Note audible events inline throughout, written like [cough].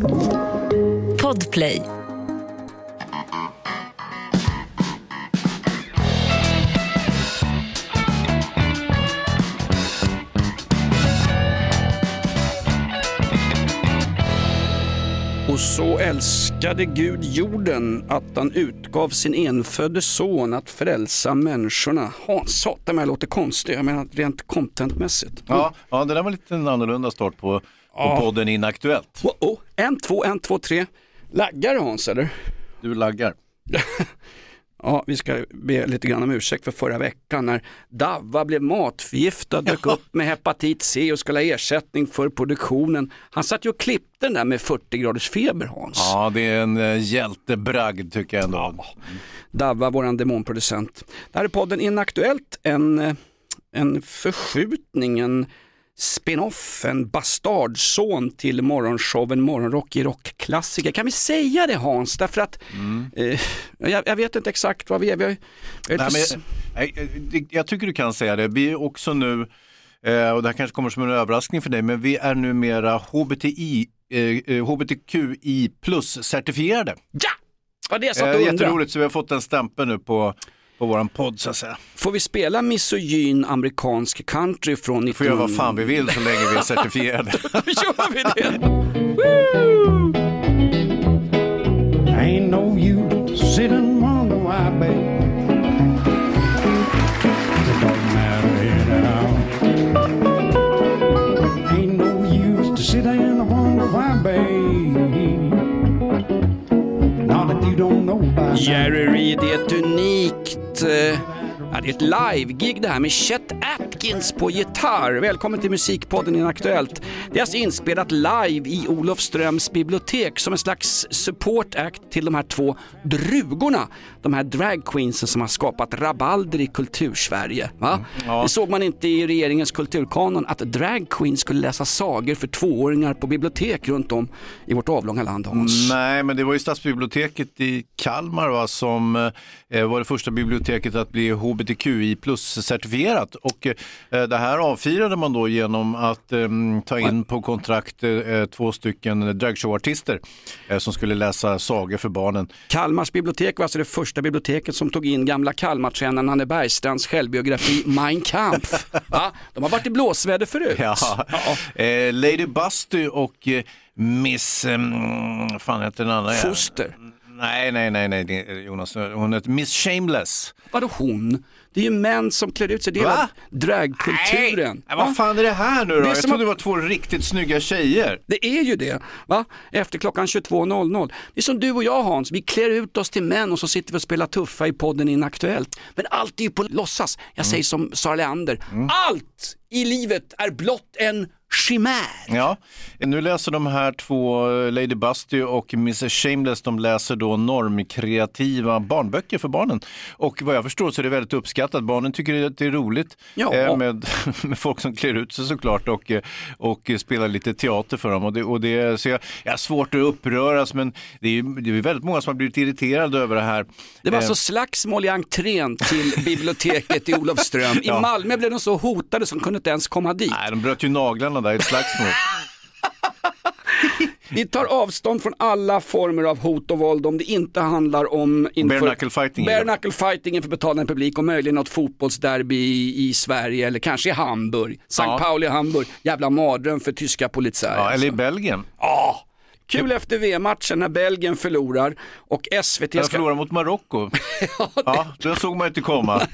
Podplay. Och så älskade Gud jorden att han utgav sin enfödde son att frälsa människorna. Hans, satan jag låter konstig, jag menar rent contentmässigt. Ja, ja, det där var lite en annorlunda start på, Ja. podden Inaktuellt. Oh, oh. En, två, en, två, tre. Laggar du, Hans eller? Du laggar. [laughs] Ja, vi ska be lite grann om ursäkt för förra veckan när Davva blev matförgiftad, dök upp med hepatit C och skulle ha ersättning för produktionen. Han satt ju och klippte den där med 40 graders feber Hans. Ja, det är en eh, hjältebragd tycker jag ändå. Davva, våran demonproducent. Det här är podden Inaktuellt, en, eh, en förskjutning, en spin-off, en bastardson till morgonshowen Morgonrock i rockklassiker. Kan vi säga det Hans? Därför att eh, jag, jag vet inte exakt vad vi är. Vi har, har Nej, men, eh, det- jag tycker du kan säga det. Vi är också nu, eh, och det här kanske kommer som en överraskning för dig, men vi är numera HBTI, eh, eh, HBTQI plus certifierade. Ja! Vad det jag satt Eh, och undrade. jätteroligt, så vi har fått en stämpel nu på, på våran podd så att säga. Får vi spela misogyn amerikansk country från 19... Vi får göra vad fan vi vill så länge vi är certifierade. [laughs] Gör vi det? Ain't no use sitting and wonder why, babe. Jerry Reed är ett unikt... Ja, det är ett live-gig det här med Chet Atkins på gitarr. Välkommen till Musikpodden Inaktuellt. Det är alltså inspelat live i Olofströms bibliotek som en slags support act till de här två drugorna. De här dragqueensen som har skapat rabalder i kultursverige. Va? ja. Det såg man inte i regeringens kulturkanon att dragqueens skulle läsa sagor för tvååringar på bibliotek runt om i vårt avlånga land Hans. Nej, men det var ju stadsbiblioteket i Kalmar va, som eh, var det första biblioteket att bli HBTQI plus-certifierat. Och eh, det här avfirade man då genom att eh, ta in på kontrakt eh, två stycken dragshowartister som skulle läsa sagor för barnen. Kalmars bibliotek var alltså det första biblioteket som tog in gamla Kalmartränaren Nanne Bergstrands självbiografi Mein Kampf. [laughs] Va? De har varit i blåsväder förut. Ja. Eh, Lady Busty och Miss, um, fan heter den andra? Foster. Nej, nej, nej, nej, Jonas. Hon heter Miss Shameless. Vadå hon? Det är ju män som klär ut sig, det är Va? dragkulturen. Nej, Va? vad fan är det här nu då? Det Jag trodde att- det var två riktigt snygga tjejer. Det är ju det, va? efter klockan 22.00. Det är som du och jag Hans, vi klär ut oss till män och så sitter vi och spelar tuffa i podden Inaktuellt. Men allt är ju på låtsas. Jag säger som Sara Leander, allt i livet är blott en chimär. Ja, nu läser de här två, eh, Lady Busty och Mrs Shameless, de läser då normkreativa barnböcker för barnen. Och vad jag förstår så är det väldigt uppskattat. Barnen tycker att det är roligt Ja. eh, med, [laughs] med folk som klär ut sig såklart och, eh, och spelar lite teater för dem. Och det, och det, så jag, jag har svårt att uppröras men det är, det är väldigt många som har blivit irriterade över det här. Det var alltså slagsmål i entrén till biblioteket i Olofström. I [laughs] Ja. Malmö blev de så hotade som kunde inte ens komma dit. Nej, de bröt ju naglarna där i ett slagsmål. [laughs] Vi tar avstånd från alla former av hot och våld om det inte handlar om inför, Bare knuckle fighting, bare knuckle fighting inför betalande publik och möjligen något fotbollsderby i, i Sverige eller kanske i Hamburg. St. Ja. Pauli, Hamburg. Jävla mardröm för tyska poliser. Ja, eller i alltså. Belgien. Ja. Kul efter VM-matchen när Belgien förlorar och SVT ska... förlorade mot Marocko. [laughs] ja, den såg man inte komma.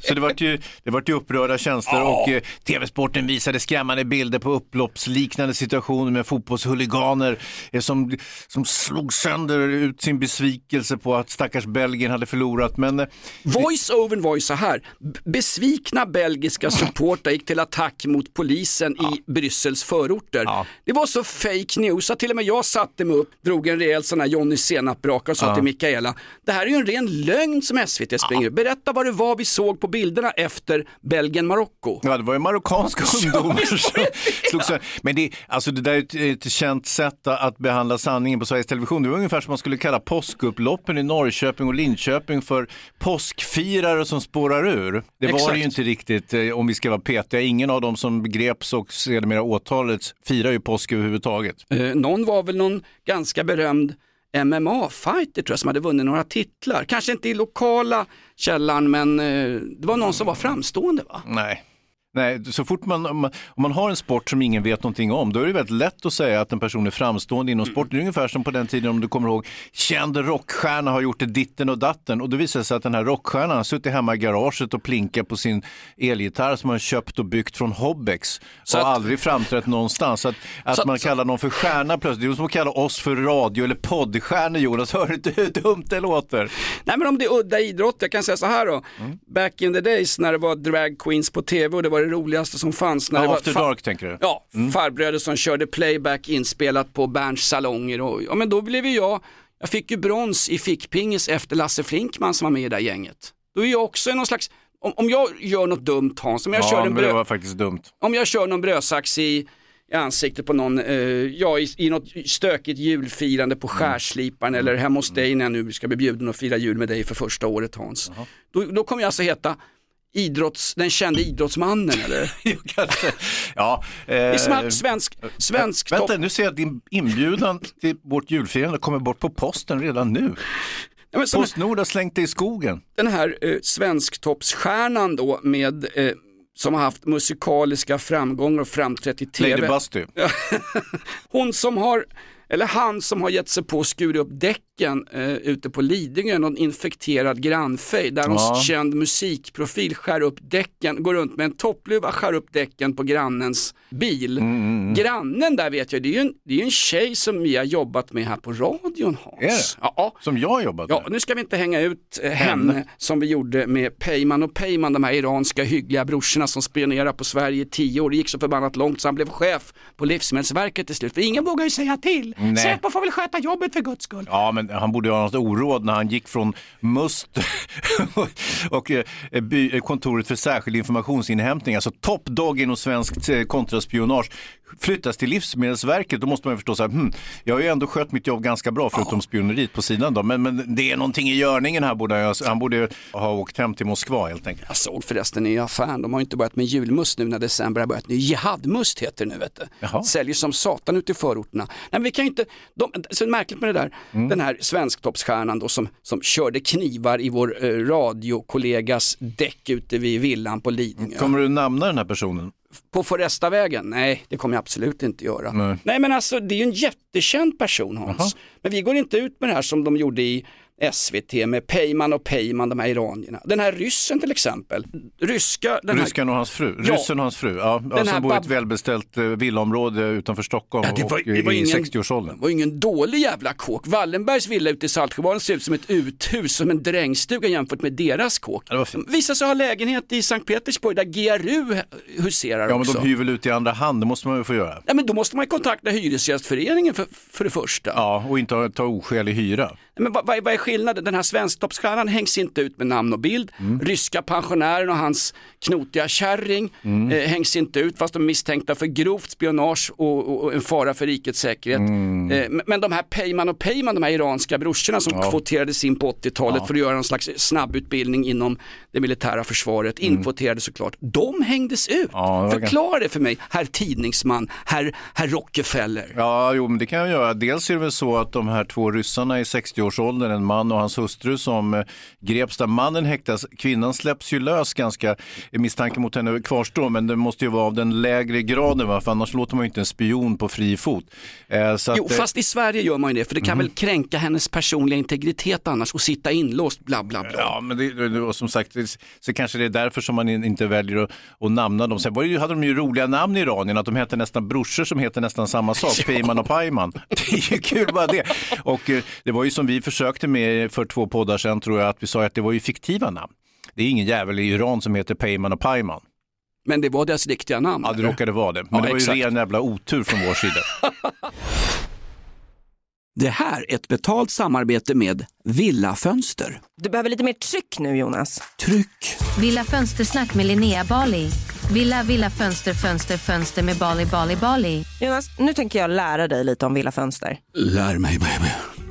Så det vart ju, det vart ju upprörda känslor och eh, TV-sporten visade skrämmande bilder på upploppsliknande situationer med fotbollshuliganer eh, som, som slog sönder ut sin besvikelse på att stackars Belgien hade förlorat. Men eh, Voice over voice så här. Besvikna belgiska supportrar gick till attack mot polisen i Bryssels förorter. Ja. Det var så fake news att till och med jag satte mig upp, drog en rejäl sån här Johnny Senap-raka och sa till Mikaela, det här är ju en ren lögn som SVT springer ut. Berätta vad det var vi såg på bilderna efter Belgien-Marocko. Ja, det var ju marockanska [laughs] ungdomar som [laughs] slog sönder. Men det, alltså det där är ett, ett känt sätt att behandla sanningen på Sveriges Television. Det var ungefär som man skulle kalla påskupploppen i Norrköping och Linköping för påskfirare som spårar ur. Det var det ju inte riktigt eh, om vi ska vara petiga. Ingen av dem som begreps och sedermera åtalets firar ju påsk överhuvudtaget. Eh, någon var väl väl någon ganska berömd MMA-fighter tror jag som hade vunnit några titlar. Kanske inte i lokala källan men eh, det var någon som var framstående va? Nej. Nej, så fort man, om man, om man har en sport som ingen vet någonting om, då är det väldigt lätt att säga att en person är framstående inom sport. Det är ungefär som på den tiden, om du kommer ihåg, känd rockstjärna har gjort det ditten och datten och då visar det sig att den här rockstjärnan har suttit hemma i garaget och plinkat på sin elgitarr som han köpt och byggt från Hobbex Så och att- aldrig framträtt någonstans. Så att, att Så man kallar någon för stjärna plötsligt, det är som att kalla oss för radio eller poddstjärnor Jonas, [laughs] hör du inte hur dumt det låter? Nej men om det är udda idrott, jag kan säga så här då. Mm. Back in the days när det var drag queens på tv och det var det roligaste som fanns. När det Ja, var after dark tänker du? Ja, farbröder som körde playback inspelat på Berns salonger och ja men då blev ju jag, jag fick ju brons i fickpingis efter Lasse Flinkman som var med i det där gänget. Då är jag också någon slags, om, om jag gör något dumt Hans, om jag, kör Ja, en det var faktiskt dumt. om jag kör någon brödsax i, i ansiktet på någon, eh, ja i, i något stökigt julfirande på skärsliparen eller hemma hos dig när jag nu ska bli bjuden och fira jul med dig för första året Hans. Då, då kommer jag alltså heta idrotts, den kände idrottsmannen eller? [laughs] Jo, kanske. Ja, eh, svensk, svensk Vänta, topp... nu ser jag att din inbjudan till vårt julfirande kommer bort på posten redan nu. Ja, Postnord har slängt det i skogen. den här eh, svensktoppsstjärnan då med eh, som har haft musikaliska framgångar och framträtt i Lady tv. Busty. [laughs] Hon som har, eller han som har gett sig på att skura upp däcken eh, ute på Lidingö, någon infekterad grannfejd där någon Ja. känd musikprofil skär upp däcken, går runt med en toppluva, skär upp däcken på grannens bil. Mm, Grannen där vet jag, det är ju en, det är en tjej som vi har jobbat med här på radion Hans. Är det? Ja, Som jag har jobbat Ja, med. nu ska vi inte hänga ut eh, henne som vi gjorde med Peyman och Peyman, de här iranska hyggliga brorsorna som spionerar på Sverige i tio år. Det gick så förbannat långt så han blev chef på Livsmedelsverket till slut. För ingen vågar ju säga till. Nej. Säpo får väl sköta jobbet för guds skull. Ja, men han borde ju ha något oråd när han gick från MUST [laughs] och eh, by, eh, kontoret för särskild informationsinhämtning, alltså top dog inom svenskt eh, kontraspionage, flyttas till Livsmedelsverket. Då måste man ju förstå så här, hmm, jag har ju ändå skött mitt jobb ganska bra förutom spioneriet på sidan då, men, men det är någonting i görningen här. Borde jag, han borde ha åkt hem till Moskva helt enkelt. Jag såg förresten i affären, de har inte börjat med julmust nu när december har börjat. Jihadmust heter det nu vet du. Jaha. Säljer som satan ute i förorterna. Nej, men vi kan ju inte, de, så märkligt med det där, Mm. den här svensktoppsstjärnan då som, som körde knivar i vår eh, radiokollegas däck ute vid villan på Lidingö. Kommer du namna den här personen? På Forestavägen? Nej, det kommer jag absolut inte göra. Nej. Nej, men alltså det är ju en jättekänd person Hans. Jaha. Men vi går inte ut med det här som de gjorde i SVT med Peyman och Peyman, de här iranierna. Den här ryssen till exempel. Ryska, den här... Ryskan och hans fru, Ja. ryssen och hans fru, ja, ja, Den som bor i ett välbeställt eh, villaområde utanför Stockholm Ja, det var- och det var i ingen- 60-årsåldern. Det var ju ingen dålig jävla kåk. Wallenbergs villa ute i Saltsjöbaden ser ut som ett uthus, som en drängstuga jämfört med deras kåk. fint. Visar sig ha lägenhet i Sankt Petersburg där GRU huserar Ja, men också. de hyr väl ut i andra hand, det måste man väl få göra. Ja, men då måste man ju kontakta Hyresgästföreningen för, för det första. Ja, och inte ta oskälig hyra. Men vad, vad, vad är skillnaden? Den här svensktoppsstjärnan hängs inte ut med namn och bild. Mm. Ryska pensionären och hans knotiga kärring Mm. eh, hängs inte ut fast de är misstänkta för grovt spionage och, och, en fara för rikets säkerhet. Mm. Eh, men- de här Peyman och Peyman, de här iranska brorsorna som kvoterades in på 80-talet för att göra en slags snabbutbildning inom det militära försvaret, inkvoterades såklart. De hängdes ut. Mm. Ja, det Förklara det för mig, herr tidningsman, herr, herr Rockefeller. Ja, jo, men det kan jag göra. Dels är det väl så att de här två ryssarna i 60-årsåldern, en man och hans hustru som eh, greps där mannen häktas, kvinnan släpps ju lös ganska, misstanken mot henne kvarstår, men det måste ju vara av den lägre graden, va? för annars låter man ju inte en spion på fri fot. Eh, så Jo, att, eh, fast i Sverige gör man ju det, för det kan Mhm. väl kränka hennes personliga integritet annars och sitta inlåst, bla bla bla. Ja, men det, och som sagt, så kanske det är därför som man in- inte väljer att, att namna dem. Sen var det, hade de ju roliga namn i Iranien, att de hette nästan brorsor som heter nästan samma sak, [laughs] Peyman och Payman. [laughs] Det är ju kul bara det. Och eh, det var ju som vi försökte med för två poddar sedan, tror jag, att vi sa att det var ju fiktiva namn. Det är ingen jävel i Iran som heter Peyman och Payman. Men det var deras riktiga namn. Ja, det eller? råkade vara det. Men Ja, det var ju exakt. ren jävla otur från vår sida. [laughs] Det här är ett betalt samarbete med Villa Fönster. Du behöver lite mer tryck nu Jonas. Tryck! Villa Fönstersnack med Linnea Bali. Villa, villa, fönster, fönster, fönster med Bali, Bali, Bali. Jonas, nu tänker jag lära dig lite om Villa Fönster. Lär mig baby.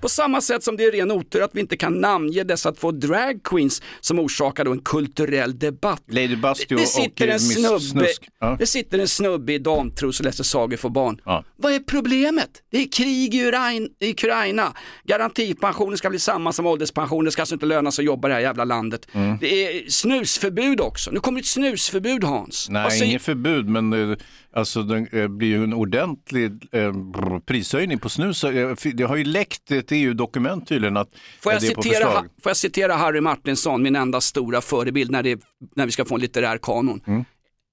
På samma sätt som det är ren otur att vi inte kan namnge dessa två dragqueens som orsakar då en kulturell debatt. Lady Bastio det och sitter, en Miss snubbe, Snusk. Ja. det sitter en snubbe i damtros och läser sagor för barn. Ja. Vad är problemet? Det är krig i Urain- i Ukraina. Garantipensionen ska bli samma som ålderspensionen. Det ska alltså inte löna sig att jobba i det här jävla landet. Mm. Det är snusförbud också. Nu kommer ett snusförbud Hans. Nej, säger- inget förbud, men eh, alltså, det eh, blir ju en ordentlig eh, prishöjning på snus. Eh, Det har ju läckt ett EU-dokument tydligen att Får jag, det är på citera, förslag. får jag citera Harry Martinsson, min enda stora förebild när, det, när vi ska få en litterär kanon. Mm.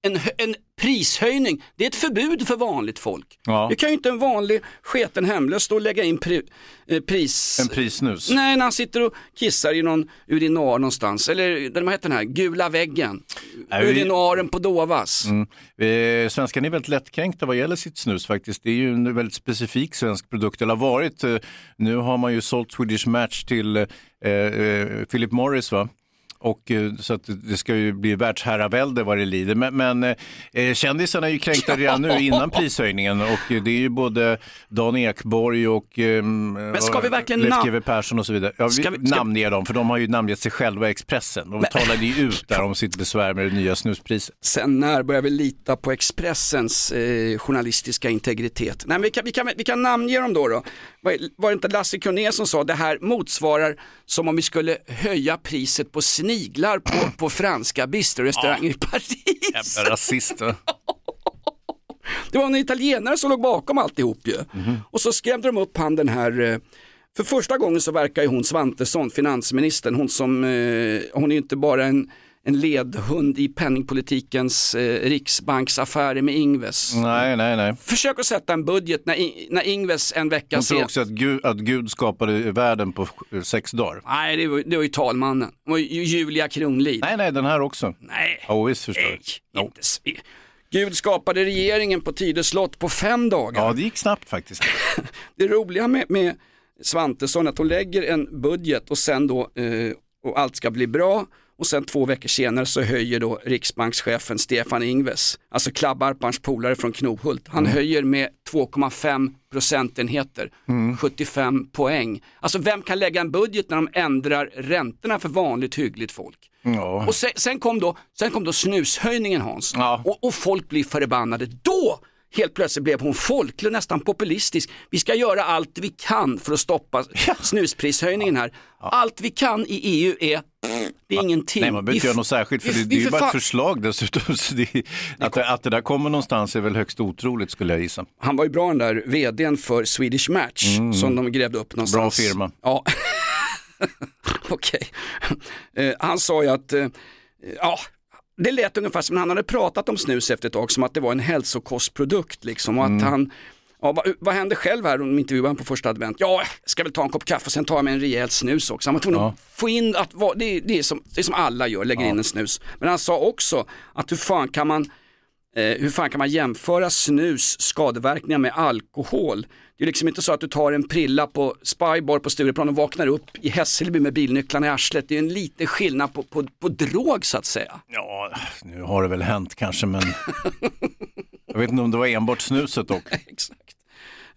En, en prishöjning, det är ett förbud för vanligt folk. Ja. Det kan ju inte en vanlig sketen hemlös stå och lägga in pri, eh, pris... En prissnus. Nej, när han sitter och kissar i någon urinar någonstans. Eller vad heter den här, gula väggen. Nej, vi- Urinaren på Dovas. Mm. Eh, svenskarna är väldigt lättkränkta vad gäller sitt snus faktiskt. Det är ju en väldigt specifik svensk produkt, eller har varit. Eh, nu har man ju sålt Swedish Match till eh, eh, Philip Morris va? Och, eh, så att det ska ju bli världsherravälde vad det lider. Men, men eh, kändisarna är ju kränkta redan nu innan prishöjningen och eh, det är ju både Dan Ekborg och eh, men ska vi verkligen Leif GW Persson och så vidare. Ja, vi Ska vi- ska- namnger dem för de har ju namngett sig själva i Expressen. De talade ju ut där om sitt besvär med det nya snuspriset. Sen när börjar vi lita på Expressens eh, journalistiska integritet? Nej, men vi, kan, vi, kan, vi kan namnge dem då. då. Var, det inte Lasse Kronér som sa det här motsvarar som om vi skulle höja priset på sniglar på, [clears throat] på franska bistrorestauranger i Paris. Jävla rasist. va? [laughs] Det var en italienare som låg bakom alltihop ju. Och så skrämde de upp han den här eh, för första gången så verkar ju hon Svantesson, finansministern, hon som, eh, hon är ju inte bara en, en ledhund i penningpolitikens eh, riksbanksaffärer med Ingves. Nej, nej, nej. Försök att sätta en budget när, när Ingves en vecka Hon tror sen... också att Gud, att Gud skapade världen på eh, sex dagar. Nej, det var, det var ju talmannen. Det var ju Julia Kronlid. Nej, nej, den här också. Nej, Ja, visst förstår nej, jag. inte Gud skapade regeringen på Tidö slott på fem dagar. Ja, det gick snabbt faktiskt. [laughs] Det roliga med, med Svantesson är att hon lägger en budget och sen då, eh, och allt ska bli bra och sen två veckor senare så höjer då riksbankschefen Stefan Ingves, alltså Klabbarparns polare från Knohult, han höjer med 2,5 procentenheter, 75 poäng. Alltså vem kan lägga en budget när de ändrar räntorna för vanligt hyggligt folk? Ja. Och sen, sen, kom då, sen kom då snushöjningen Hans Ja. och, och folk blir förbannade. Då helt plötsligt blev hon folklig och nästan populistisk. Vi ska göra allt vi kan för att stoppa [laughs] snusprishöjningen här. Allt vi kan i EU är, det är ingenting. Nej, man behöver inte göra något särskilt för det, det är ju bara ett förslag dessutom. Så det, att, det, att det där kommer någonstans är väl högst otroligt skulle jag gissa. Han var ju bra den där vdn för Swedish Match som de grävde upp någonstans. Mm. Bra firma. Ja, [laughs] okej. Eh, han sa ju att, eh, ja, det lät ungefär som han hade pratat om snus efter ett tag, som att det var en hälsokostprodukt liksom och att Mm. han Ja, vad, vad händer själv här om intervjuaren på första advent? Ja, jag ska väl ta en kopp kaffe och sen tar jag mig en rejäl snus också. Han var tvungen att få in att vad- det, är- det, är som, det är som alla gör, lägger in en snus. Men han sa också att hur fan kan man Eh, hur fan kan man jämföra snus skadeverkningar med alkohol? Det är liksom inte så att du tar en prilla på Spybar på Stureplan och vaknar upp i Hässelby med bilnycklarna i arslet. Det är en liten skillnad på, på, på drog så att säga. Ja, nu har det väl hänt kanske, men [laughs] jag vet inte om det var enbart snuset dock. [laughs] Exakt.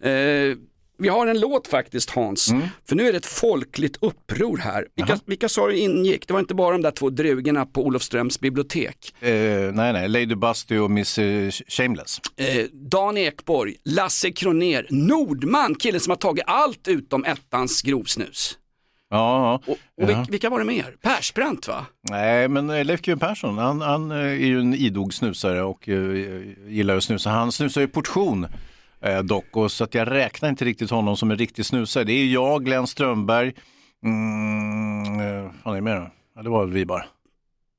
Eh, vi har en låt faktiskt Hans, för nu är det ett folkligt uppror här. Vilka, vilka sa du ingick? Det var inte bara de där två drugorna på Olofströms bibliotek. Eh, nej, nej, Lady Busty och Miss eh, Shameless. Eh, Dan Ekborg, Lasse Kroner, Nordman, killen som har tagit allt utom ettans grovsnus. Ja, ja. Och, och vil- vilka var det mer? Persbrandt va? Nej, men eh, Leif GW Persson, han, han eh, är ju en idog snusare och gillar att snusa. Han snusar ju portion eh, dock, och så att jag räknar inte riktigt honom som en riktig snusare. Det är jag, Glenn Strömberg, mm, eh, vad är det mer då? Ja, det var vi bara.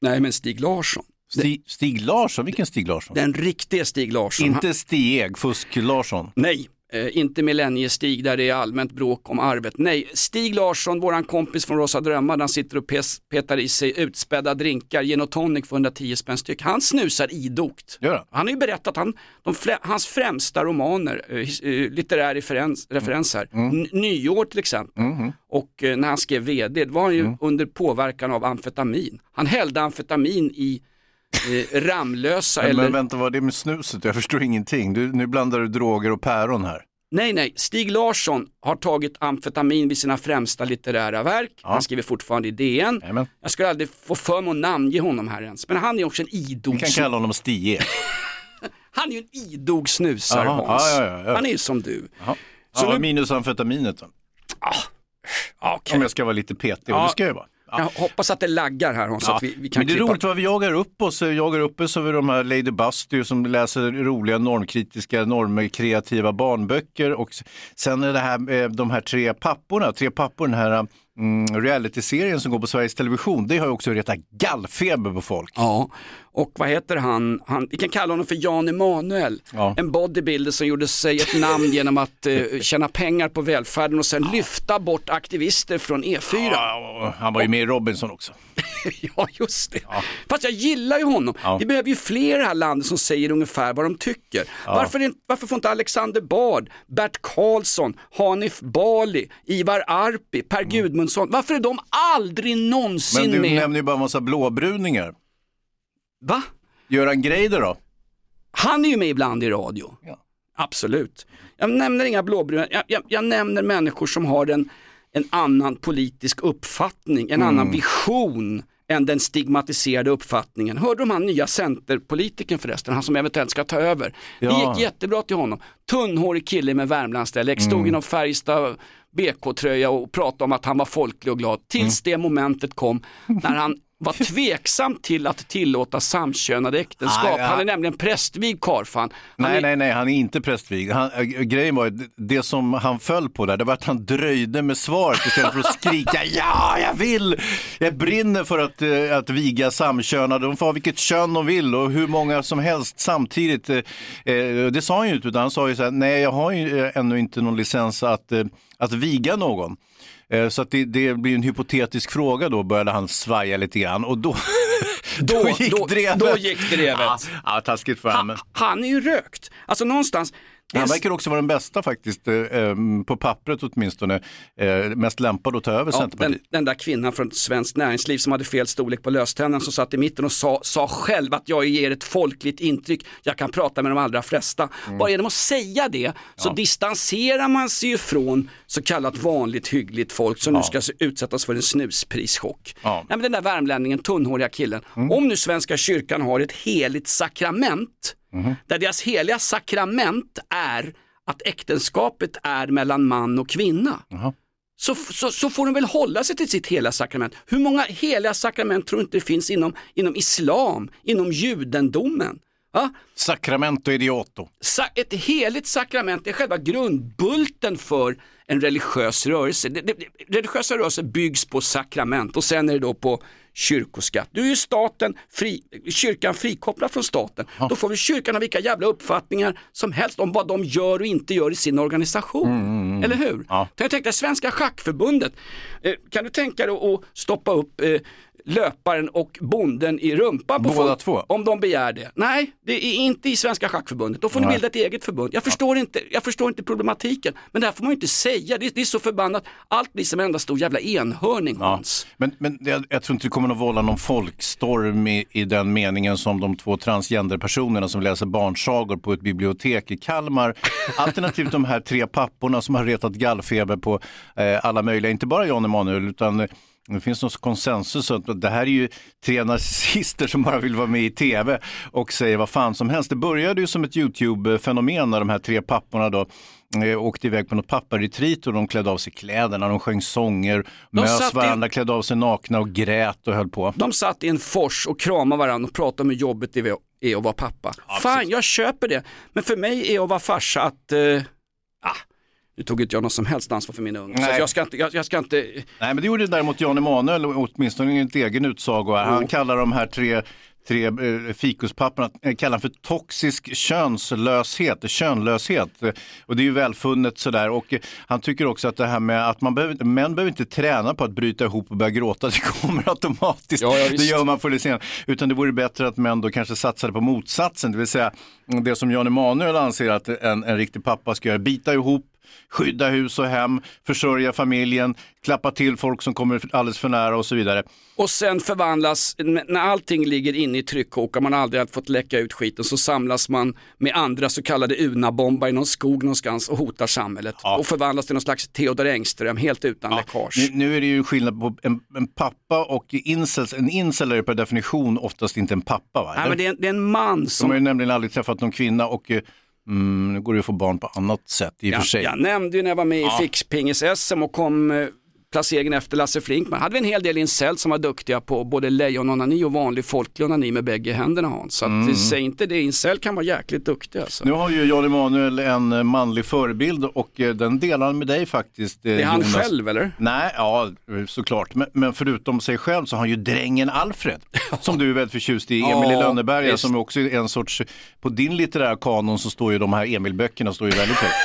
Nej men Stig Larsson. Stig, Stig Larsson, vilken Stig Larsson? Den riktiga Stig Larsson. Inte Stieg, Fusk-Larsson. Nej, eh, inte millenniestig där det är allmänt bråk om arvet. Nej, Stig Larsson, våran kompis från Rosa Drömmar, han sitter och pes, petar i sig utspädda drinkar, gin och tonic för 110 spänn styck. Han snusar idogt. Han? Har ju berättat att han, de hans främsta romaner, eh, eh, litterär referens, referens här, N- Nyår till exempel, och eh, när han skrev VD, det var han ju under påverkan av amfetamin. Han hällde amfetamin i Ramlösa Men, eller men vänta, vad är det med snuset? Jag förstår ingenting. Du, nu blandar du droger och päron här. Nej, nej, Stig Larsson har tagit amfetamin vid sina främsta litterära verk. Han skriver fortfarande i DN. Jajamän. Jag skulle aldrig få för mig att namnge honom här ens. Men han är också en idog, Vi kan kalla honom Stieg. [laughs] han är ju en idog snusare Hans. ja, ja, ja. Han är ju som du. Ja, Så ja, nu- minus amfetaminet då. Okej. Om jag ska vara lite petig, och Ja. det ska jag vara. Ja. Jag hoppas att det laggar här Hans, så att vi, vi kan Men det är klippa. roligt vad vi jagar upp oss. Jagar upp oss över de här Lady Busty som läser roliga normkritiska, normkreativa barnböcker. Och sen är det här, eh, de här tre papporna, tre pappor, den här mm, realityserien som går på Sveriges Television. Det har ju också retat gallfeber på folk. Ja, och vad heter han? han? Vi kan kalla honom för Jan Emanuel. Ja. En bodybuilder som gjorde sig ett namn genom att eh, [laughs] tjäna pengar på välfärden och sen lyfta bort aktivister från E E4. Ja, han var ju med i Robinson också. [laughs] Ja, just det. Fast jag gillar ju honom. Ja. Vi behöver ju fler i det här landet som säger ungefär vad de tycker. Varför, varför får inte Alexander Bard, Bert Karlsson, Hanif Bali, Ivar Arpi, Per Gudmundsson, varför är de aldrig någonsin Men du med? nämner ju bara en massa blåbruningar. Va? Göran Greider då? Han är ju med ibland i radio. Ja. Absolut. Jag nämner inga blåbruna, jag, jag, jag nämner människor som har en, en annan politisk uppfattning, en Mm. annan vision än den stigmatiserade uppfattningen. Hörde du om han nya centerpolitiken förresten, han som eventuellt ska ta över? Det Ja. gick jättebra till honom. Tunnhårig kille med Värmlandsdialekt, Mm. stod i någon Färjestad BK-tröja och pratade om att han var folklig och glad. Tills Mm. det momentet kom när han var tveksam till att tillåta samkönade äktenskap. Ah, ja. Han är nämligen prästvigd karlfan. Han Nej, är- nej, nej, han är inte prästvigd. Han, äh, grejen var det- som han föll på där, det var att han dröjde med svaret istället för att skrika [laughs] ja, jag vill! Jag brinner för att, eh, att viga samkönade, de får ha vilket kön de vill och hur många som helst samtidigt. Eh, det sa han ju inte, utan han sa ju så här, nej, jag har ju ännu inte någon licens att, att viga någon. Eh, Så att det, det blir en hypotetisk fråga då, började han svaja lite grann och då, [laughs] då, gick då- drevet. då gick drevet. Ja, ja taskigt för han, han är ju rökt. Alltså någonstans. Han verkar också vara den bästa faktiskt, eh, eh, på pappret åtminstone, eh, mest lämpad att ta över Ja, Centerpartiet. den, den där kvinnan från Svenskt Näringsliv som hade fel storlek på löständerna som satt i mitten och sa, sa själv att jag ger ett folkligt intryck, jag kan prata med de allra flesta. Mm. Bara genom att säga det så distanserar man sig ju från så kallat vanligt hyggligt folk som nu ska utsättas för en snusprischock. Ja. Mm. Nej, men den där värmlänningen, tunnhåriga killen, om nu Svenska kyrkan har ett heligt sakrament, Mm-hmm. där deras heliga sakrament är att äktenskapet är mellan man och kvinna så, så, så får de väl hålla sig till sitt heliga sakrament. Hur många heliga sakrament tror du inte det finns inom, inom islam, inom judendomen? Ja? Sacramento idioto. Sa- ett heligt sakrament är själva grundbulten för en religiös rörelse. Det, det, religiösa rörelser byggs på sakrament och sen är det då på kyrkoskatt. Du är ju staten fri, kyrkan frikopplad från staten. Då får väl kyrkan ha vilka jävla uppfattningar som helst om vad de gör och inte gör i sin organisation. Eller hur? Ja. Jag tänkte Svenska Schackförbundet, eh, kan du tänka dig att stoppa upp eh, löparen och bonden i rumpan på Båda folk två? om de begär det? Nej, det är inte i Svenska Schackförbundet. Då får ni Nej. bilda ett eget förbund. Jag förstår, inte, jag förstår inte problematiken, men det här får man ju inte säga. Det är, det är så förbannat. Allt blir som en enda stor jävla enhörning Hans. Men, men jag, jag tror inte det kommer att vålla någon folkstorm i, i den meningen som de två transgenderpersonerna som läser barnsagor på ett bibliotek i Kalmar. [laughs] Alternativt de här tre papporna som har retat gallfeber på eh, alla möjliga, inte bara Jan Emanuel utan eh, det finns någon konsensus att det här är ju tre narcissister som bara vill vara med i tv och säger vad fan som helst. Det började ju som ett YouTube-fenomen när de här tre papporna då eh, åkte iväg på något papparetreat och de klädde av sig kläderna, de sjöng sånger, mös satt i- varandra, klädde av sig nakna och grät och höll på. De satt i en fors och kramade varandra och pratade om hur jobbigt det är att vara pappa. Fan, jag köper det. Men för mig är att vara farsa att, eh, nu tog inte jag något som helst ansvar för mina ungar. Så Nej. jag, ska inte, jag, jag ska inte, Nej men det gjorde däremot Jan Emanuel, åtminstone enligt egen utsago. Han kallar de här tre tre eh, fikuspapporna eh, kallar för toxisk könslöshet, könlöshet. Eh, Och det är ju välfunnet sådär. Och eh, han tycker också att det här med att man behöver, män behöver inte träna på att bryta ihop och börja gråta, [laughs] det kommer automatiskt. Ja, ja, det gör man förr eller senare. Utan det vore bättre att män då kanske satsade på motsatsen, det vill säga mm, det som Jan Emanuel anser att en, en riktig pappa ska göra, bita ihop skydda hus och hem, försörja familjen, klappa till folk som kommer alldeles för nära och så vidare. och sen förvandlas, när allting ligger inne i tryckkokaren, man har aldrig fått läcka ut skiten, så samlas man med andra så kallade UNA-bombar i någon skog någonstans och hotar samhället. Ja. Och förvandlas till någon slags Theodor Engström, helt utan läckage. Nu, nu är det ju skillnad på en, en pappa och incels. En incel är ju per definition oftast inte en pappa. Va? Nej, men det, är, en- det är en man De har som ju nämligen aldrig träffat någon kvinna och eh, mm, nu går det att få barn på annat sätt i och för sig. Jag nämnde ju när jag var med i Ja. Fixpingis-SM och kom eh, placeringen efter Lasse Flinkman. hade vi en hel del incel som var duktiga på både lejononani och vanlig folklig onani med bägge händerna Hans. Så Mm. säg inte det, incel kan vara jäkligt duktiga. Alltså. Nu har ju Jan Emanuel en eh, manlig förebild och eh, den delar han med dig faktiskt. eh, Det är han Jonas. själv eller? Nej, ja såklart. Men, men förutom sig själv så har han ju drängen Alfred. [laughs] Som du är väldigt förtjust i, Emil i Ja, Lönneberga som också är en sorts, på din litterära kanon så står ju de här Emil-böckerna står ju väldigt högt.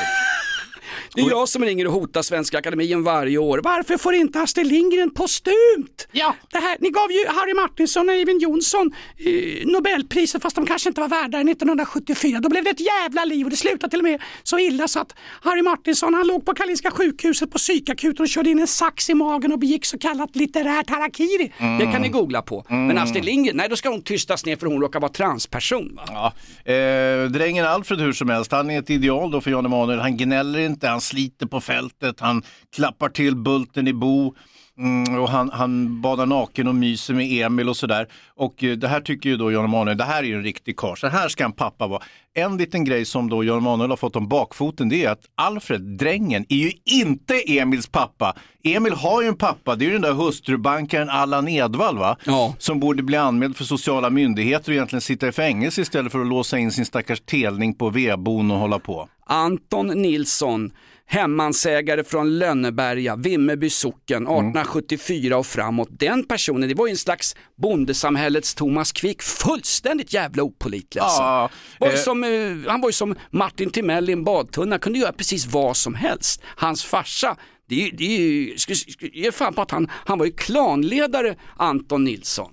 Det är jag som ringer och hotar Svenska Akademien varje år. Varför får inte Astrid Lindgren postumt? Ja. Det här, ni gav ju Harry Martinsson och Eivind Johnson eh, Nobelpriset fast de kanske inte var värda det 1974. Då blev det ett jävla liv och det slutade till och med så illa så att Harry Martinsson han låg på Karolinska sjukhuset på psykakuten och körde in en sax i magen och begick så kallat litterärt harakiri. Det kan ni googla på. Men Astrid Lindgren, nej då ska hon tystas ner för hon råkar vara transperson. Va? Ja. Eh, drängen Alfred hur som helst, han är ett ideal då för Jan Emanuel. Han gnäller inte, han sliter på fältet, han klappar till Bulten i Bo. Mm, och han, han badar naken och myser med Emil och sådär. Och eh, det här tycker ju då Jan Emanuel, det här är ju en riktig karl, så här ska en pappa vara. En liten grej som då Jan Emanuel har fått om bakfoten det är att Alfred, drängen, är ju inte Emils pappa. Emil har ju en pappa, det är ju den där hustrubankaren Allan Edwall va? Ja. Som borde bli anmäld för sociala myndigheter och egentligen sitta i fängelse istället för att låsa in sin stackars telning på vedbon och hålla på. Anton Nilsson, hemmansägare från Lönneberga, Vimmerby socken, 1874 och framåt. Den personen, det var ju en slags bondesamhällets Thomas Quick, fullständigt jävla opålitlig alltså. Ja, var eh, som, eh, han var ju som Martin Timell i en badtunna, kunde göra precis vad som helst. Hans farsa, det det ska, ge fan på att han, han var ju klanledare Anton Nilsson.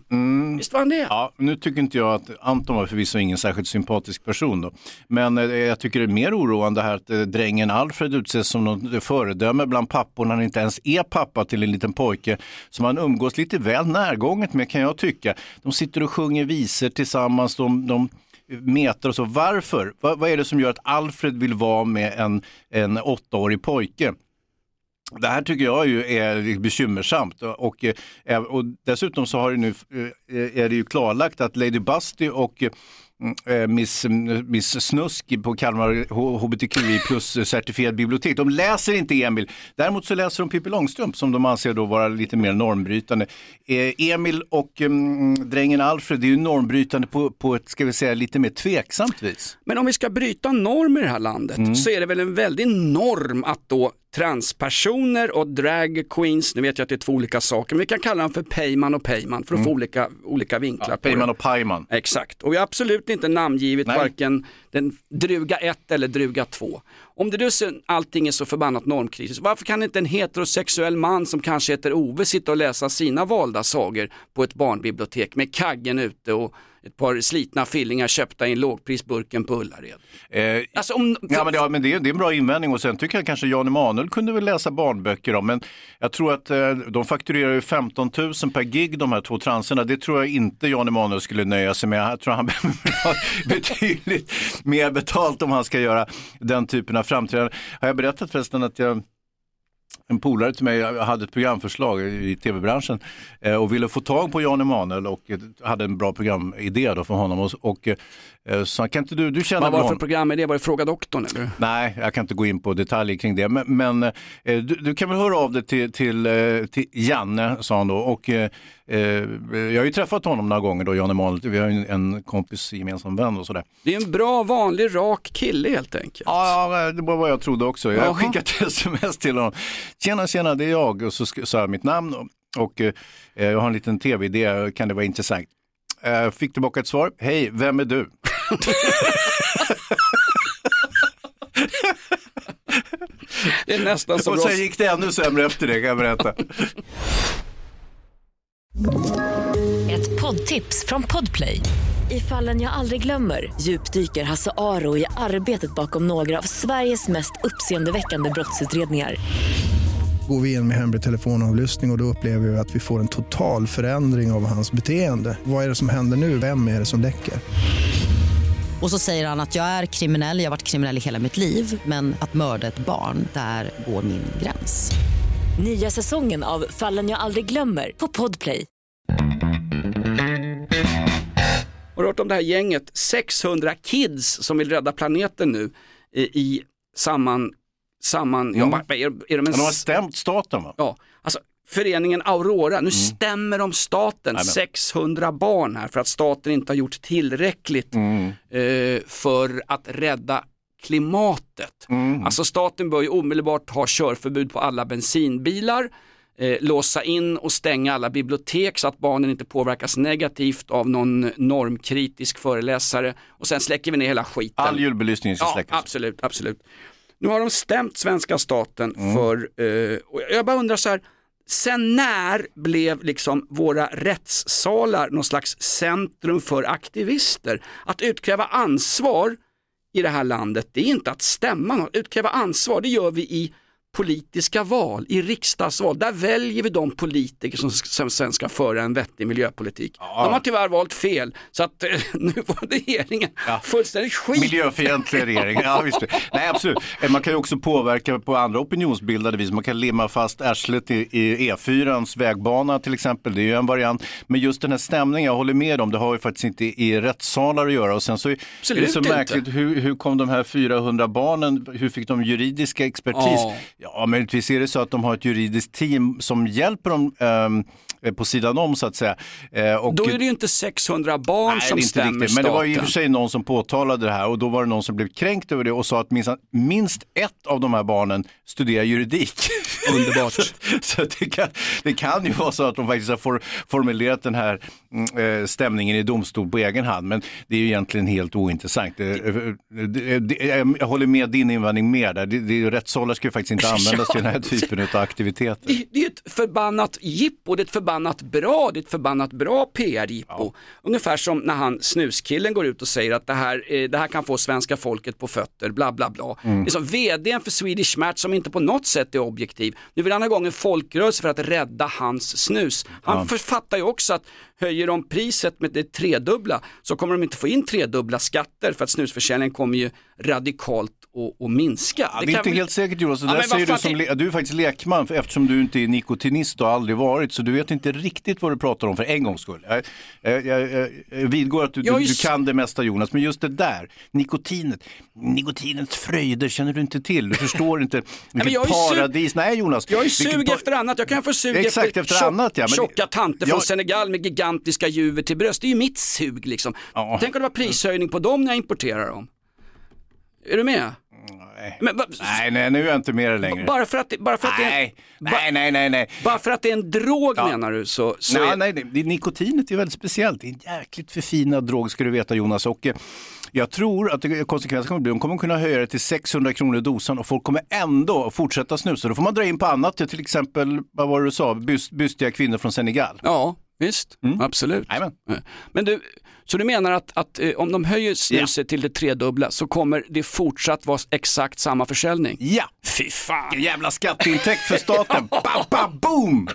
Visst var han det? Mm. Ja, nu tycker inte jag att Anton var förvisso ingen särskilt sympatisk person då. Men eh, jag tycker det är mer oroande här att eh, drängen Alfred utses som något föredöme bland pappor när han inte ens är pappa till en liten pojke som han umgås lite väl närgånget med kan jag tycka. De sitter och sjunger visor tillsammans, de, de metar och så. Varför? Va, vad är det som gör att Alfred vill vara med en, en åttaårig pojke? Det här tycker jag ju är bekymmersamt och, eh, och dessutom så har det nu, eh, är det ju klarlagt att Lady Busty och eh, Miss, Miss Snusk på Kalmar HBTQI plus certifierad bibliotek. De läser inte Emil. Däremot så läser de Pippi Långstrump som de anser då vara lite mer normbrytande. Emil och mm, drängen Alfred det är ju normbrytande på, på ett, ska vi säga, lite mer tveksamt vis. Men om vi ska bryta normer i det här landet så är det väl en väldig norm att då transpersoner och drag queens, nu vet jag att det är två olika saker, men vi kan kalla dem för payman och payman för att få olika, olika vinklar på Peyman och Pajman. Exakt, och vi har absolut inte namngivit Nej. varken den druga 1 eller druga 2. Om det nu allting är så förbannat normkritiskt, varför kan inte en heterosexuell man som kanske heter Ove sitta och läsa sina valda sagor på ett barnbibliotek med kaggen ute och ett par slitna fillingar köpta i en lågprisburken på Ullared? Eh, Alltså om, Ja, men, det, ja, men det, är, det är en bra invändning och sen tycker jag kanske Jan Emanuel kunde väl läsa barnböcker om, men jag tror att eh, de fakturerar ju 15 000 per gig de här två transerna. Det tror jag inte Jan Emanuel skulle nöja sig med. Jag tror han [laughs] behöver betydligt mer betalt om han ska göra den typen av framträdanden. Har jag berättat förresten att jag en polare till mig hade ett programförslag i tv-branschen eh, och ville få tag på Jan Emanuel och eh, hade en bra programidé då för honom. Och, och eh, så kan inte du, du känner vad var det för program är det? Var det Fråga doktorn eller? Nej, jag kan inte gå in på detaljer kring det. Men, men eh, du, du kan väl höra av dig till, till, eh, till Janne, sa han då. Och, eh, eh, jag har ju träffat honom några gånger då, Jan Emanuel. Vi har ju en, kompis, gemensam vän och sådär. Det är en bra, vanlig, rak kille helt enkelt. Ja, det var vad jag trodde också. Jag har skickat [laughs] sms till honom. Tjena, tjena, det är jag. Och så sa jag mitt namn och, och eh, jag har en liten tv-idé, kan det vara intressant? Eh, fick tillbaka ett svar. Hej, vem är du? [laughs] Det är nästan så Och sen gick det ännu sämre efter det, kan jag berätta. Ett poddtips från Podplay. I fallen jag aldrig glömmer djupdyker Hasse Aro i arbetet bakom några av Sveriges mest uppseendeväckande brottsutredningar. Går vi in med hemlig telefonavlyssning och, och då upplever vi att vi får en total förändring av hans beteende. Vad är det som händer nu? Vem är det som läcker? Och så säger han att jag är kriminell, jag har varit kriminell i hela mitt liv men att mörda ett barn, där går min gräns. Nya säsongen av Fallen jag aldrig glömmer på Podplay. Har du hört om det här gänget 600 kids som vill rädda planeten nu i samman, samman, ja, vad- är, är de en Men de har stämt staten va? Ja, alltså föreningen Aurora, nu stämmer de staten, 600 barn här för att staten inte har gjort tillräckligt eh, för att rädda klimatet. Alltså staten bör ju omedelbart ha körförbud på alla bensinbilar, eh, låsa in och stänga alla bibliotek så att barnen inte påverkas negativt av någon normkritisk föreläsare och sen släcker vi ner hela skiten. All julbelysning ska Ja, släckas. absolut, absolut. Nu har de stämt svenska staten Mm. för, eh, jag bara undrar så här, sen när blev liksom våra rättssalar någon slags centrum för aktivister? Att utkräva ansvar i det här landet, det är inte att stämma någon. Utkräva ansvar, det gör vi i politiska val, i riksdagsval. Där väljer vi de politiker som, som sen ska föra en vettig miljöpolitik. De har tyvärr valt fel, så att eh, [laughs] nuvarande regeringen fullständigt skit. Miljöfientlig regering, ja visst. Nej absolut. Eh, Man kan ju också påverka på andra opinionsbildade vis. Man kan limma fast arslet i, i E4ans vägbana till exempel. Det är ju en variant. Men just den här stämningen, jag håller med om, det har ju faktiskt inte i rättssalar att göra. Och sen så är Absolut det så märkligt, hur, hur kom de här 400 barnen, hur fick de juridiska expertis? Ja. Ja, möjligtvis är det så att de har ett juridiskt team som hjälper dem ehm, på sidan om så att säga. Eh, och Då är det ju inte 600 barn Nej, som inte stämmer riktigt. Men det var ju i och för sig någon som påtalade det här och då var det någon som blev kränkt över det och sa att minst, minst ett av de här barnen studerar juridik. [laughs] Underbart. [laughs] så så det, kan, det kan ju vara så att de faktiskt har for, formulerat den här mm, eh, stämningen i domstol på egen hand. Men det är ju egentligen helt ointressant. Det, det, det, det, jag håller med din invändning mer där. Det, det, rättssalar ska ju faktiskt inte [laughs] användas till den här typen av aktiviteter. Det, är ett förbannat jippo, det är ett förbannat bra, det är ett förbannat bra PR-jippo. Ungefär som när han snuskillen går ut och säger att det här, eh, det här kan få svenska folket på fötter, bla bla bla. Mm. Det är som vdn för Swedish Match som inte på något sätt är objektiv. Nu vill han ha igång en folkrörelse för att rädda hans snus. Han författar ju också att höjer de priset med det tredubbla så kommer de inte få in tredubbla skatter för att snusförsäljningen kommer ju radikalt att, att minska. Ja, det är inte helt säkert Jonas, det där säger du, som, le- du är faktiskt lekman eftersom du inte är nikotinist och aldrig varit så du vet inte riktigt vad du pratar om för en gångs skull. Jag, jag, jag, jag, vidgår att du, du, ju du kan det mesta Jonas, men just det där, nikotinet, nikotinets fröjder känner du inte till. Du förstår inte [laughs] vilket jag är ju sug- paradis. Nej Jonas. Jag är sug pa- efter annat, jag kan få sug Exakt, efter, efter tjock- annat, ja, men- tjocka tanter från Senegal med gigantiska juver till bröst. Det är ju mitt sug liksom. Ja. Tänk om det var prishöjning på dem när jag importerar dem. Är du med? Nej. Men, va- Nej, nej, nu är jag inte med det längre. Bara för att, det- bara för att, det, är, Nej, nej, nej, nej, nej. bara för att det är en drog menar du så, så nej, är, nej, det, det, nikotinet är väldigt speciellt. Det är en jäkligt förfinad drog ska du veta Jonas. Och, eh, jag tror att konsekvensen kommer bli, de kommer kunna höja det till 600 kronor dosan och folk kommer ändå fortsätta snusa. Då får man dra in på annat, till exempel, vad var det du sa, Byst, bystiga kvinnor från Senegal. Ja, visst, absolut. Jajamän. Men du, så du menar att, att eh, om de höjer snuset till det tredubbla så kommer det fortsatt vara exakt samma försäljning? Ja, Fy fan! en jävla skatteintäkt för staten. [laughs] ba, ba, boom!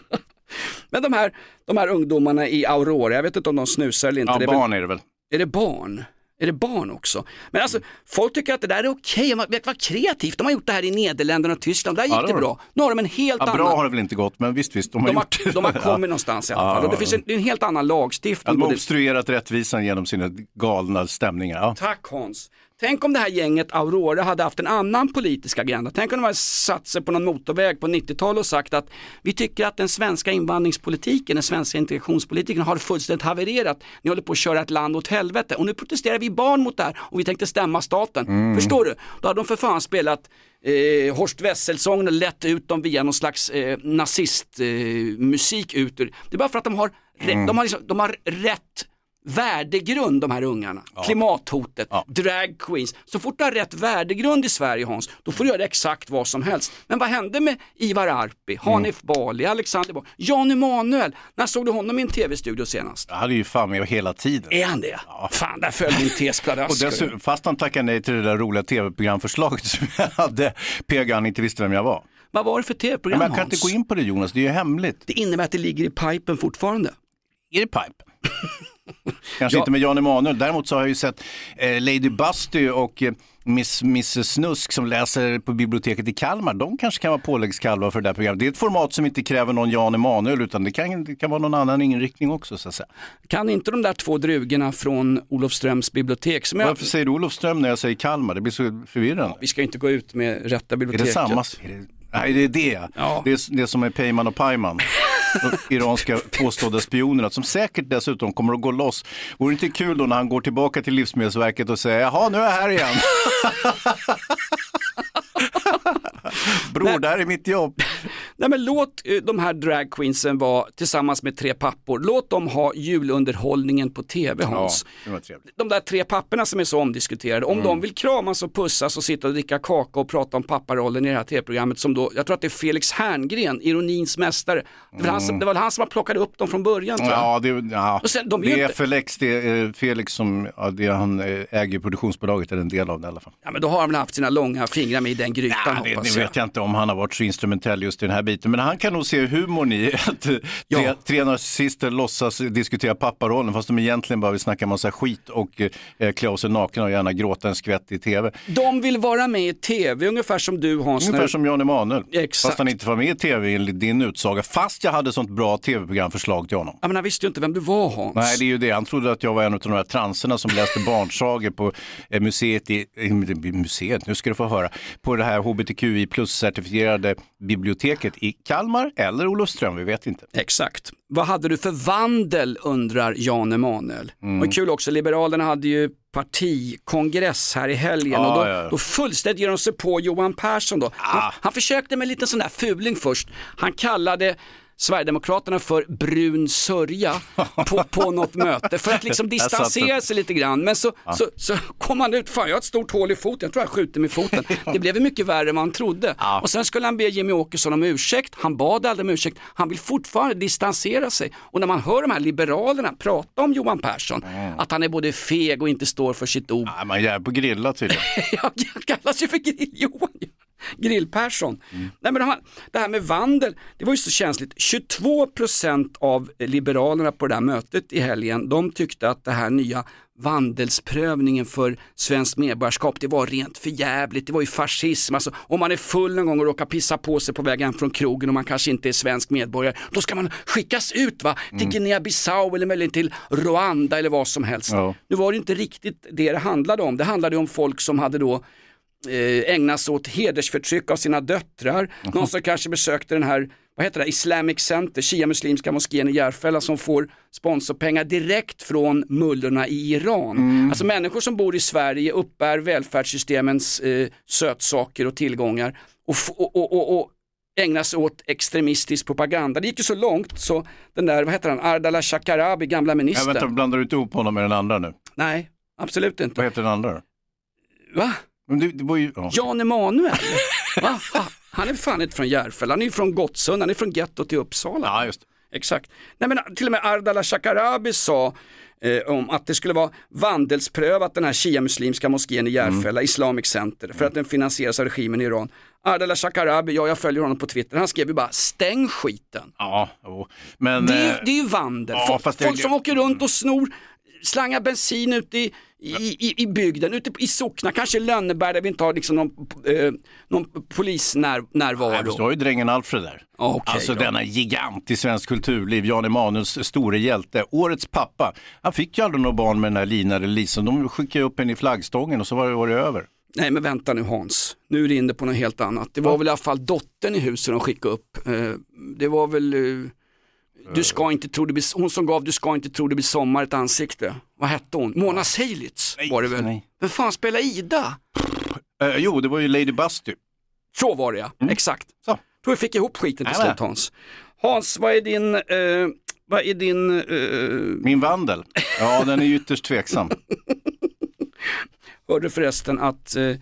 Men de här, de här ungdomarna i Aurora, jag vet inte om de snusar eller inte. Ja, barn är det väl. är det barn? Är det barn också? Men alltså, folk tycker att det där är okej, vet vad kreativt, de har gjort det här i Nederländerna och Tyskland, där gick Ja, det det bra. Nu har de en helt Ja, annan... bra har det väl inte gått, men visst, visst, de har de, gjort har, de har kommit [laughs] någonstans i alla Ja, fall. Och det ja, finns ja. en, en helt annan lagstiftning. De har både- obstruerat rättvisan genom sina galna stämningar. Ja. Tack Hans. Tänk om det här gänget Aurora hade haft en annan politisk agenda. Tänk om de hade satt sig på någon motorväg på 90-talet och sagt att vi tycker att den svenska invandringspolitiken, den svenska integrationspolitiken har fullständigt havererat. Ni håller på att köra ett land åt helvete och nu protesterar vi barn mot det här och vi tänkte stämma staten. Förstår du? Då hade de för fan spelat eh, Horst Wessel-sången och lett ut dem via någon slags eh, nazistmusik eh, ut ur. Det är bara för att de har, rä- de har, liksom, de har rätt värdegrund de här ungarna. Klimathotet, drag queens. Så fort du har rätt värdegrund i Sverige Hans, då får du göra exakt vad som helst. Men vad hände med Ivar Arpi, Hanif Bali, Alexander Bali, Jan Emanuel? När såg du honom i en tv-studio senast? Jag hade ju fan med hela tiden. Är han det? Fan, där föll min tes pladask. [laughs] fast han tackade nej till det där roliga tv-programförslaget [laughs] som jag hade, PG han inte visste vem jag var. Vad var det för tv-program jag kan Hans? inte gå in på det Jonas, det är ju hemligt. Det innebär att det ligger i pipen fortfarande. Är det pipe? [laughs] Kanske Ja. inte med Jan Emanuel, däremot så har jag ju sett eh, Lady Busty och eh, Miss, Miss Snusk som läser på biblioteket i Kalmar. De kanske kan vara påläggskalvar för det där programmet. Det är ett format som inte kräver någon Jan Emanuel utan det kan, det kan vara någon annan inriktning också så att säga. Kan inte de där två drugorna från Olofströms bibliotek som jag... Varför säger du Olofström när jag säger Kalmar? Det blir så förvirrande. Vi ska inte gå ut med rätta Är biblioteket. det samma? Är det... Nej, det är det. Ja. Det är det som är Peyman och Pajman. Iranska påstådda spionerna som säkert dessutom kommer att gå loss. Vore det inte kul då när han går tillbaka till Livsmedelsverket och säger jaha nu är jag här igen. [laughs] Bror, det här är mitt jobb. Nej men låt eh, de här dragqueensen vara tillsammans med tre pappor. Låt dem ha julunderhållningen på tv Hans. det trevligt. De där tre papporna som är så omdiskuterade, om de vill kramas och pussas och sitta och dricka kaka och prata om papparollen i det här tv-programmet som då, jag tror att det är Felix Herngren, ironins mästare. Det var, han, som- det var han som har plockat upp dem från början tror jag. Ja, det, ja. Sen, de är det är inte- Felix, det är eh, Felix som, ja, det är, han eh, äger produktionsbolaget, eller en del av det i alla fall. Ja men då har han väl haft sina långa fingrar med i den grytan Ja, det, hoppas det jag. vet jag inte om han har varit så instrumentell just i den här biten. Men han kan nog se humorn i att tre, Ja. tre narcissister låtsas diskutera papparollen fast de egentligen bara vill snacka massa skit och eh, klä av sig nakna och gärna gråta en skvätt i tv. De vill vara med i tv ungefär som du Hans. Ungefär när- som Jan Emanuel. Exakt. Fast han inte var med i tv enligt din utsaga. Fast jag hade sånt bra tv-programförslag till honom. Ja men han visste ju inte vem du var Hans. Nej, det är ju det. Han trodde att jag var en av de här transerna som läste barnsagor på eh, museet i, eh, museet, nu ska du få höra, på det här hbtqi plus-certifierade biblioteket i Kalmar eller Olofström, vi vet inte. Exakt. Vad hade du för vandel undrar Jan Emanuel. Mm. Och kul också, Liberalerna hade ju partikongress här i helgen Ja, och då, ja, då fullständigt ger de sig på Johan Persson då. Han, han försökte med lite sån där fuling först. Han kallade Sverigedemokraterna för brun sörja på, på något möte för att liksom [laughs] distansera sig lite grann. Men så, så, så kom han ut, fan jag har ett stort hål i foten, jag tror jag skjuter mig i foten. [laughs] Det blev mycket värre än vad han trodde. Och sen skulle han be Jimmy Åkesson om ursäkt, han bad aldrig om ursäkt, han vill fortfarande distansera sig. Och när man hör de här liberalerna prata om Johan Persson, att han är både feg och inte står för sitt ord. Ja, man är på grilla tydligen. [laughs] Han kallas ju för grill-Johan. [laughs] Grill-Persson. Nej, men de här, det här med vandel, det var ju så känsligt. 22% av Liberalerna på det där mötet i helgen, de tyckte att det här nya vandelsprövningen för svenskt medborgarskap, det var rent förjävligt, det var ju fascism. Alltså, om man är full någon gång och råkar pissa på sig på vägen från krogen och man kanske inte är svensk medborgare, då ska man skickas ut va? till Guinea-Bissau eller möjligen till Rwanda eller vad som helst. Ja. Nu var det inte riktigt det det handlade om, det handlade om folk som hade då ägna sig åt hedersförtryck av sina döttrar. Någon som kanske besökte den här, vad heter det, Islamic Center, Shia-muslimska moskén i Järfälla som får sponsorpengar direkt från mullorna i Iran. Alltså människor som bor i Sverige uppbär välfärdssystemens eh, sötsaker och tillgångar och, och, och, och, och ägna sig åt extremistisk propaganda. Det gick ju så långt så den där, vad heter han, Ardala Shakarabi, gamla Ja, ministern. vänta, blandar du inte ihop honom med den andra nu? Nej, absolut inte. Vad heter den andra då? Va? Men det, det var ju, ja. Jan Emanuel? Va? Ha, Han är fan inte från Järfälla, han är från Gottsunda, han är från gettot i Uppsala. ja, just. Exakt. Nej, men till och med Ardala Shakarabi sa eh, om att det skulle vara vandelsprövat den här shia-muslimska moskén i Järfälla, Islamic Center, för att den finansieras av regimen i Iran. Ardala Shakarabi, ja jag följer honom på Twitter, han skrev ju bara stäng skiten. Ja, jo. men... Det är, eh, det är ju vandel. ja, folk folk som åker runt och snor, slangar bensin ute i, i, i, i bygden, ute i socknar, kanske Lönneberg där vi inte har liksom någon, eh, någon polisnärvaro. Du har ju drängen Alfred där. Ja, okej alltså då. denna gigant i svensk kulturliv, Jan Emanuels store hjälte. Årets pappa. Han fick ju aldrig några barn med den här Lina eller Lisa. De skickade upp henne i flaggstången och så var det, var det över. Nej men vänta nu Hans, nu är du inne på något helt annat. Det var väl i alla fall dottern i huset de skickade upp. Eh, Det var väl, eh, du ska inte tro det blir, hon som gav Du ska inte tro det blir sommar ett ansikte. Vad hette hon? Mona Seilitz var det väl? nej. Vem fan spelar Ida? Eh, jo, det var ju Lady Busty. Så var det ja, exakt. Så. Tror vi fick ihop skiten till slut Hans. Hans, vad är din, eh, vad är din, eh, Min vandel. Ja, den är ytterst tveksam. [laughs] hörde förresten att eh,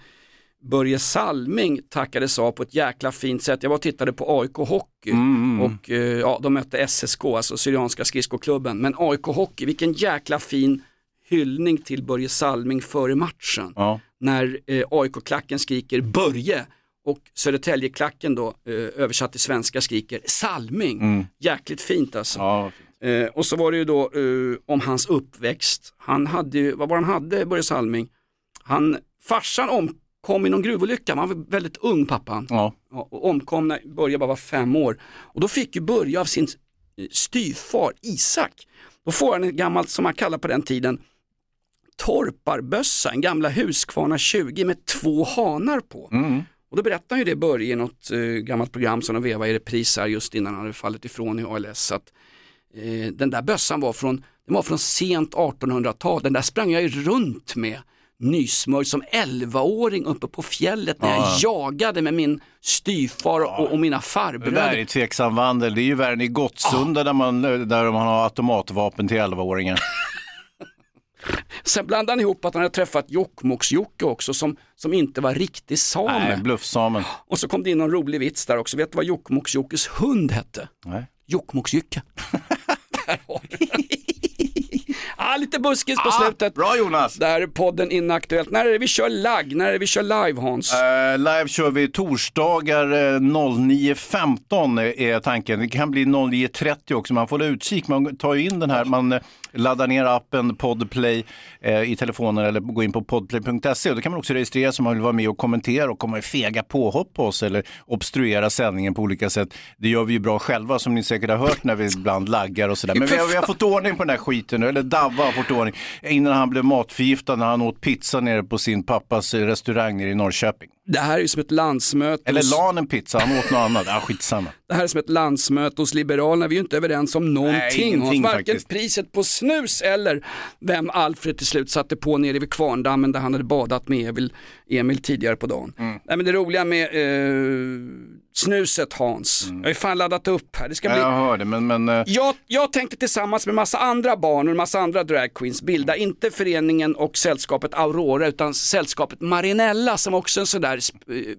Börje Salming tackades av på ett jäkla fint sätt. Jag var och tittade på AIK Hockey och eh, ja, de mötte SSK, alltså Syrianska skridskoklubben. Men AIK Hockey, vilken jäkla fin hyllning till Börje Salming före matchen. Ja. När eh, AIK-klacken skriker Börje och Södertälje-klacken då eh, översatt till svenska skriker Salming. Jäkligt fint alltså. Ja, Eh, och så var det ju då eh, om hans uppväxt. Han hade ju, vad var han hade, Börje Salming? Han, farsan omkom i någon gruvolycka, han var väldigt ung pappan. ja. Ja, och omkom när Börje bara var fem år. Och då fick ju Börje av sin eh, styvfar Isak, då får han en gammalt, som man kallar på den tiden, torparbössa, en gamla Husqvarna 20 med två hanar på. Och då berättade han ju det Börje i något eh, gammalt program som de vevade i repris här just innan han hade fallit ifrån i ALS. Att, eh, den där bössan var från, den var från sent 1800-tal, den där sprang jag ju runt med nysmörjd som 11-åring uppe på fjället när jag jagade med min styvfar och, och mina Det där farbröder. är tveksam vandel. Det är ju värre än i Gottsunda där, man, där man har automatvapen till 11-åringar. [laughs] Sen blandade han ihop att han hade träffat Jokkmokks-Jocke också som, som inte var riktig same. Nej, bluffsamen. [gasps] Och så kom det in någon rolig vits där också. Vet du vad Jokkmokks-Jockes hund hette? Nej. Jokkmokks-Jycke. [laughs] där har du. Ah, lite buskis på Ah, slutet. bra Jonas! Där är podden Inaktuellt. När är det vi kör lagg? När är det vi kör live Hans? Eh, live kör vi torsdagar eh, 09.15 är tanken. Det kan bli 09.30 också. Man får utkik. Man tar ju in den här, man eh, laddar ner appen Podplay eh, i telefonen eller går in på podplay.se. Och då kan man också registrera sig om man vill vara med och kommentera och komma med fega påhopp på oss eller obstruera sändningen på olika sätt. Det gör vi ju bra själva som ni säkert har hört när vi ibland laggar och sådär. Men vi har, vi har fått ordning på den här skiten nu, eller Davva har fått ordning. Innan han blev matförgiftad när han åt pizza nere på sin pappas eh, restaurang nere i Norrköping. Det här är som ett landsmöte. Eller hos- la han en pizza, han åt något annat. Ja, skitsamma. Det här är som ett landsmöte hos Liberalerna. Vi är ju inte överens om någonting. Hans. Varken faktiskt. priset på snus eller vem Alfred till slut satte på nere vid Kvarndammen där han hade badat med Emil, Emil tidigare på dagen. Mm. Nej, men det roliga med eh, snuset Hans, jag har ju fan laddat upp här. Det ska Mm. Bli... jag hörde, men, men eh, Jag, jag tänkte tillsammans med massa andra barn och en massa andra dragqueens bilda inte föreningen och sällskapet Aurora utan sällskapet Marinella som också är en sådär sp- eh,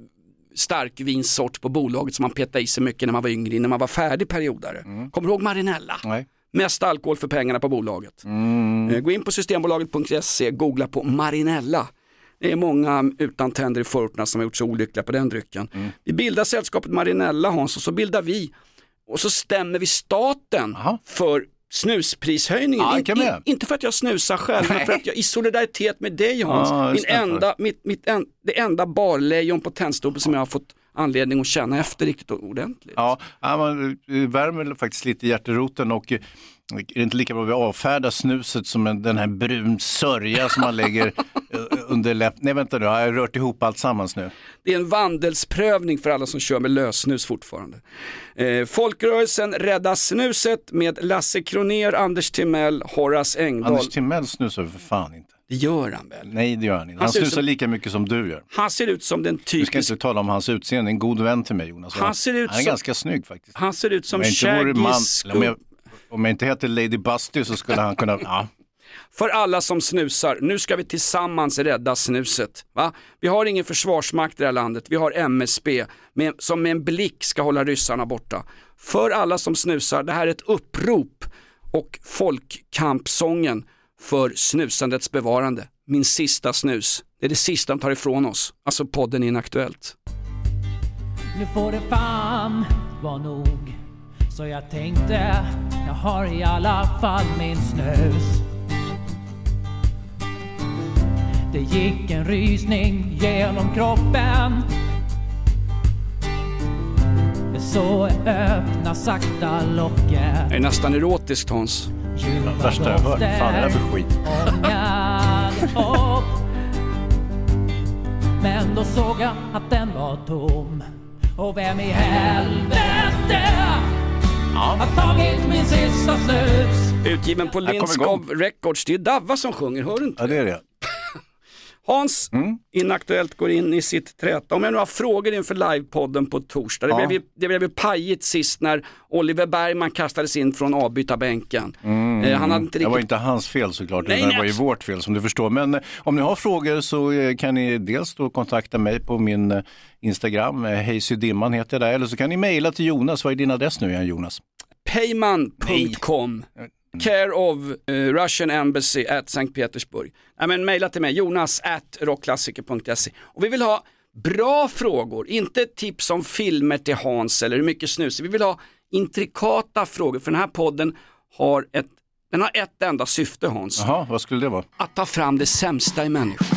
stark vinsort på bolaget som man petade i sig mycket när man var yngre, innan man var färdig periodare. Kommer du ihåg Marinella? nej. Mest alkohol för pengarna på bolaget. Mm. Eh, Gå in på systembolaget.se, googla på Marinella. Det är många utan tänder i förorterna som har gjort sig olyckliga på den drycken. Mm. Vi bildar sällskapet Marinella Hans och så bildar vi och så stämmer vi staten för snusprishöjningen. Jag In, in, inte för att jag snusar själv, men för att jag i solidaritet med dig Hans, Ja, min enda, mitt, mitt en, det enda barlejon på tändstopen som jag har fått anledning att känna efter riktigt ordentligt. Ja, man eh, värmer faktiskt lite i hjärteroten och eh, är det inte lika bra att vi avfärdar snuset som en, den här brun sörja som man lägger [laughs] eh, under läppen? Nej vänta nu, har jag rört ihop allt sammans nu? Det är en vandelsprövning för alla som kör med lössnus fortfarande. Eh, folkrörelsen Rädda snuset med Lasse Kroner, Anders Timell, Horace Engdahl. Anders Timell snusar för fan inte. Det gör han väl? Nej, det gör han inte. Han Han snusar som- lika mycket som du gör. Han ser ut som den Du ska typiska... inte tala om hans utseende, en god vän till mig Jonas. Han ser ut han är som- ganska snygg faktiskt. Han ser ut som man, Shaggy eller om, jag, om jag inte heter Lady Busty så skulle han kunna, ja. För alla som snusar, nu ska vi tillsammans rädda snuset. Va? Vi har ingen försvarsmakt i det här landet, vi har MSB med, som med en blick ska hålla ryssarna borta. För alla som snusar, det här är ett upprop och folkkampsången för snusandets bevarande. Min sista snus, det är det sista de tar ifrån oss. Alltså podden Inaktuellt. Nu får det fan vara nog. Så jag tänkte, jag har i alla fall min snus. Det gick en rysning genom kroppen. Så öppna sakta locket. Det är nästan erotiskt Hans. Värsta jag hört. Fan, det här är för skit. Men då såg jag att den var tom. Och vem i helvete har tagit min sista snus? Utgiven på Lindskov Records, det är Davva som sjunger, hör du inte? Ja, det är det. Hans, Mm. Inaktuellt går in i sitt träta. Om jag nu har frågor inför livepodden på torsdag. Det, Ja. blev, det blev ju pajigt sist när Oliver Bergman kastades in från avbytarbänken. Eh, han hade inte Det var riktigt... inte hans fel såklart, Nej, utan det var ju vårt fel som du förstår. Men eh, om ni har frågor så eh, kan ni dels då kontakta mig på min eh, Instagram, eh, hejsydimman heter jag där, eller så kan ni mejla till Jonas. Vad är din adress nu igen Jonas? Payman.com Care of eh, Russian Embassy at Sankt Petersburg. Nej men mejla till mig, jonas at rockklassiker.se. Och vi vill ha bra frågor, inte tips om filmer till Hans eller hur mycket snus. Vi vill ha intrikata frågor, för den här podden har ett, den har ett enda syfte Hans. Jaha, vad skulle det vara? Att ta fram det sämsta i människan.